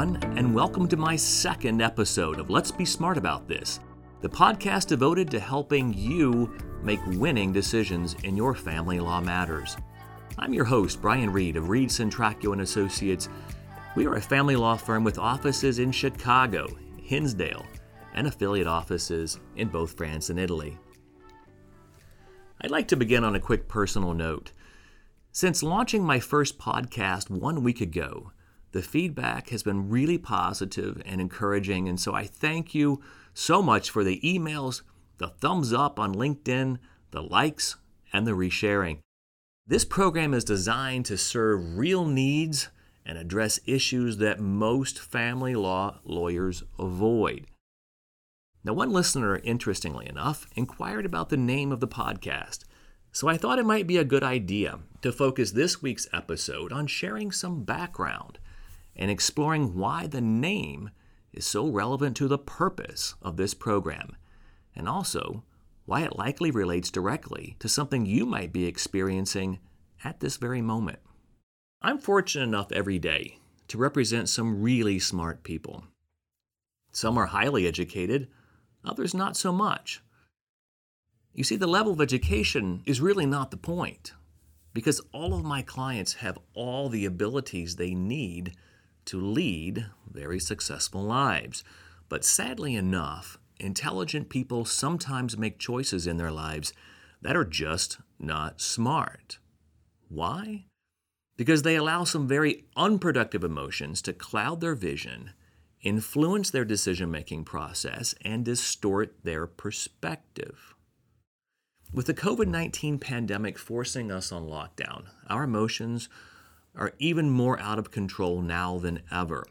everyone, and welcome to my second episode of Let's Be Smart About This, the podcast devoted to helping you make winning decisions in your family law matters. I'm your host, Brian Reed of Reed Centracchio and Associates. We are a family law firm with offices in Chicago, Hinsdale, and affiliate offices in both France and Italy. I'd like to begin on a quick personal note. Since launching my first podcast one week ago, the feedback has been really positive and encouraging, and so I thank you so much for the emails, the thumbs up on LinkedIn, the likes, and the resharing. This program is designed to serve real needs and address issues that most family law lawyers avoid. Now, one listener, interestingly enough, inquired about the name of the podcast, so I thought it might be a good idea to focus this week's episode on sharing some background and exploring why the name is so relevant to the purpose of this program, and also why it likely relates directly to something you might be experiencing at this very moment. I'm fortunate enough every day to represent some really smart people. Some are highly educated, others not so much. You see, the level of education is really not the point, because all of my clients have all the abilities they need to lead very successful lives. But sadly enough, intelligent people sometimes make choices in their lives that are just not smart. Why? Because they allow some very unproductive emotions to cloud their vision, influence their decision making process, and distort their perspective. With the COVID 19 pandemic forcing us on lockdown, our emotions are even more out of control now than ever.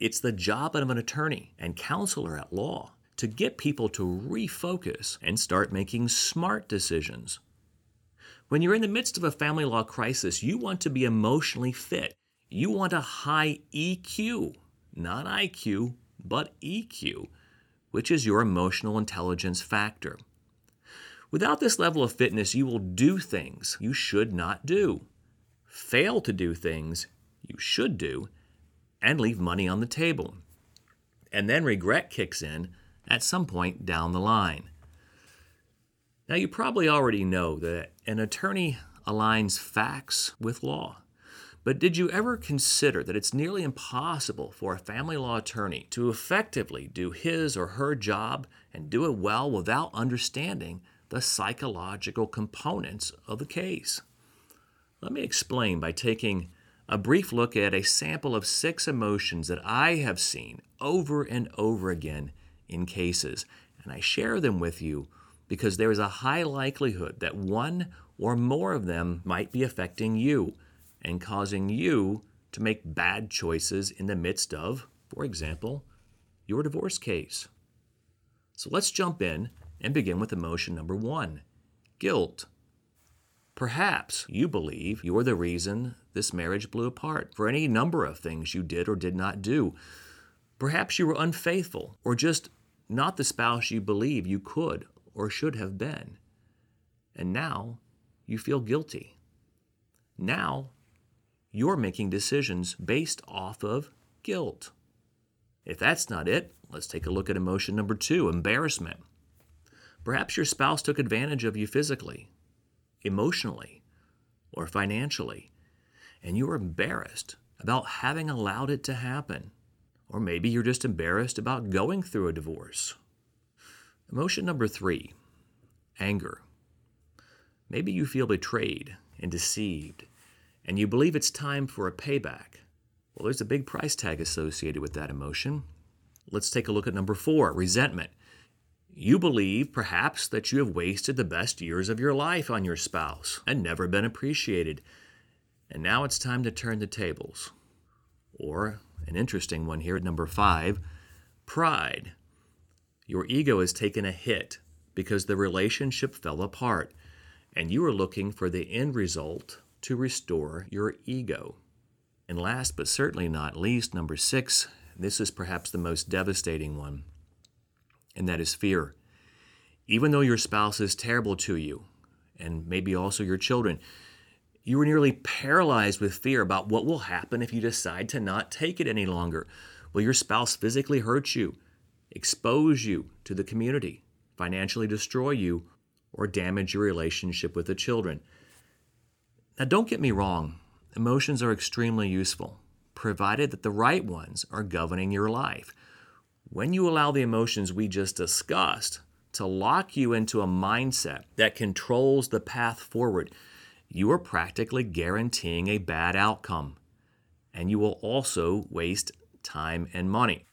It's the job of an attorney and counselor at law to get people to refocus and start making smart decisions. When you're in the midst of a family law crisis, you want to be emotionally fit. You want a high EQ, not IQ, but EQ, which is your emotional intelligence factor. Without this level of fitness, you will do things you should not do fail to do things you should do, and leave money on the table. And then regret kicks in at some point down the line. Now, you probably already know that an attorney aligns facts with law. But did you ever consider that it's nearly impossible for a family law attorney to effectively do his or her job and do it well without understanding the psychological components of the case? Let me explain by taking a brief look at a sample of six emotions that I have seen over and over again in cases, and I share them with you because there is a high likelihood that one or more of them might be affecting you and causing you to make bad choices in the midst of, for example, your divorce case. So let's jump in and begin with emotion number one guilt. Perhaps you believe you're the reason this marriage blew apart for any number of things you did or did not do. Perhaps you were unfaithful or just not the spouse you believe you could or should have been. And now you feel guilty. Now you're making decisions based off of guilt. If that's not it, let's take a look at emotion number two embarrassment. Perhaps your spouse took advantage of you physically emotionally or financially, and you're embarrassed about having allowed it to happen. Or maybe you're just embarrassed about going through a divorce. Emotion number three anger. Maybe you feel betrayed and deceived, and you believe it's time for a payback. Well, there's a big price tag associated with that emotion. Let's take a look at number four resentment. You believe, perhaps, that you have wasted the best years of your life on your spouse and never been appreciated. And now it's time to turn the tables. Or, an interesting one here at number five pride. Your ego has taken a hit because the relationship fell apart, and you are looking for the end result to restore your ego. And last but certainly not least, number six, this is perhaps the most devastating one and that is fear. Even though your spouse is terrible to you, and maybe also your children, You were nearly paralyzed with fear about what will happen if you decide to not take it any longer. Will your spouse physically hurt you, expose you to the community, financially destroy you, or damage your relationship with the children? Now, don't get me wrong, emotions are extremely useful, provided that the right ones are governing your life. When you allow the emotions we just discussed to lock you into a mindset that controls the path forward, you are practically guaranteeing a bad outcome. And you will also waste time and money.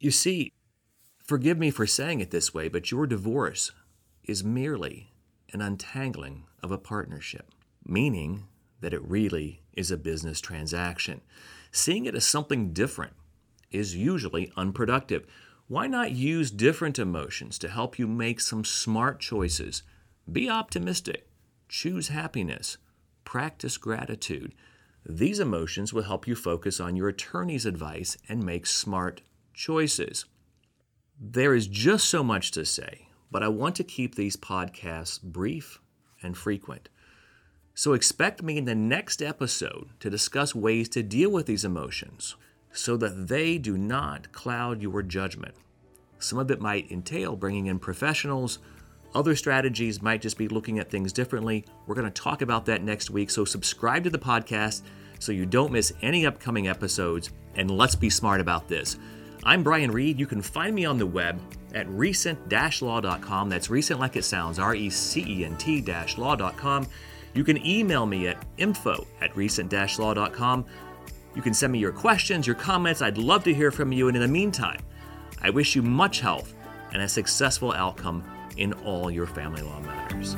You see, forgive me for saying it this way, but your divorce is merely an untangling of a partnership, meaning that it really is a business transaction. Seeing it as something different is usually unproductive. Why not use different emotions to help you make some smart choices? Be optimistic choose happiness, practice gratitude. These emotions will help you focus on your attorney's advice and make smart choices. There is just so much to say, but I want to keep these podcasts brief and frequent. So expect me in the next episode to discuss ways to deal with these emotions so that they do not cloud your judgment. Some of it might entail bringing in professionals other strategies might just be looking at things differently. We're going to talk about that next week. So, subscribe to the podcast so you don't miss any upcoming episodes. And let's be smart about this. I'm Brian Reed. You can find me on the web at recent law.com. That's recent like it sounds, R E C E N T law.com. You can email me at info at recent law.com. You can send me your questions, your comments. I'd love to hear from you. And in the meantime, I wish you much health and a successful outcome in all your family law matters.